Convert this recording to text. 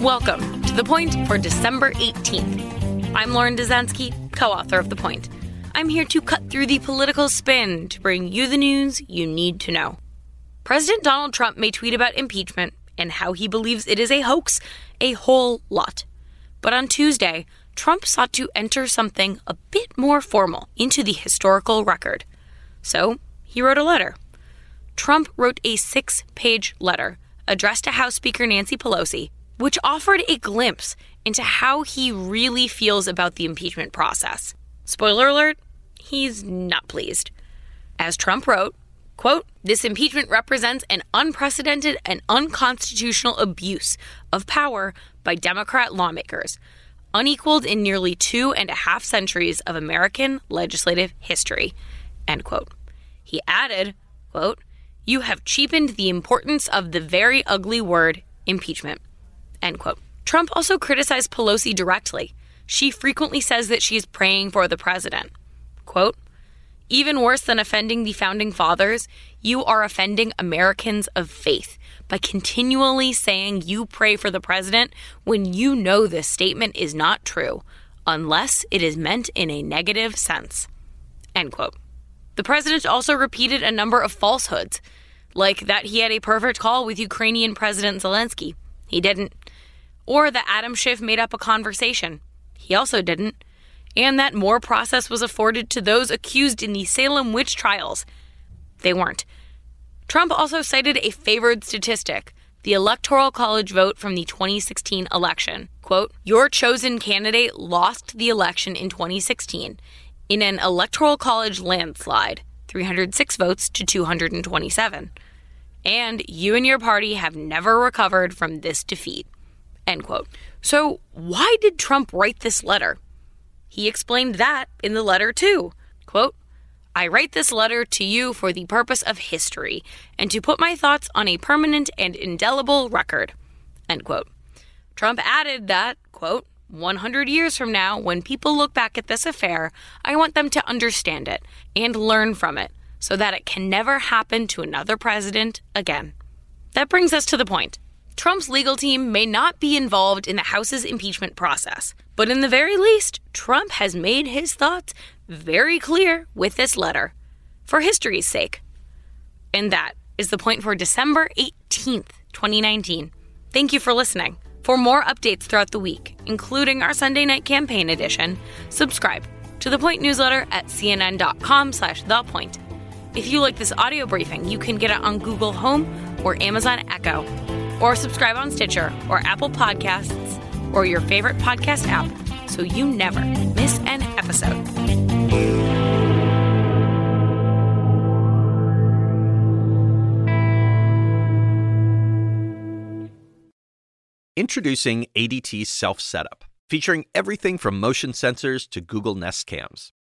Welcome to The Point for December 18th. I'm Lauren Dezenski, co author of The Point. I'm here to cut through the political spin to bring you the news you need to know. President Donald Trump may tweet about impeachment and how he believes it is a hoax a whole lot. But on Tuesday, Trump sought to enter something a bit more formal into the historical record. So he wrote a letter. Trump wrote a six page letter addressed to House Speaker Nancy Pelosi which offered a glimpse into how he really feels about the impeachment process. Spoiler alert, he's not pleased. As Trump wrote, quote, this impeachment represents an unprecedented and unconstitutional abuse of power by Democrat lawmakers, unequaled in nearly two and a half centuries of American legislative history, end quote. He added, quote, you have cheapened the importance of the very ugly word impeachment. End quote. Trump also criticized Pelosi directly. She frequently says that she is praying for the president. Quote, even worse than offending the founding fathers, you are offending Americans of faith by continually saying you pray for the president when you know this statement is not true, unless it is meant in a negative sense. End quote. The president also repeated a number of falsehoods, like that he had a perfect call with Ukrainian President Zelensky. He didn't or that Adam Schiff made up a conversation. He also didn't. And that more process was afforded to those accused in the Salem witch trials. They weren't. Trump also cited a favored statistic the Electoral College vote from the 2016 election. Quote, Your chosen candidate lost the election in 2016 in an Electoral College landslide, 306 votes to 227. And you and your party have never recovered from this defeat. End quote. So, why did Trump write this letter? He explained that in the letter too. Quote, I write this letter to you for the purpose of history and to put my thoughts on a permanent and indelible record. End quote. Trump added that, quote, 100 years from now, when people look back at this affair, I want them to understand it and learn from it so that it can never happen to another president again. That brings us to the point. Trump's legal team may not be involved in the House's impeachment process, but in the very least, Trump has made his thoughts very clear with this letter for history's sake. And that is the point for December 18th, 2019. Thank you for listening. For more updates throughout the week, including our Sunday night campaign edition, subscribe to the Point newsletter at cnn.com slash thepoint. If you like this audio briefing, you can get it on Google Home or Amazon Echo or subscribe on Stitcher or Apple Podcasts or your favorite podcast app so you never miss an episode. Introducing ADT Self Setup, featuring everything from motion sensors to Google Nest cams.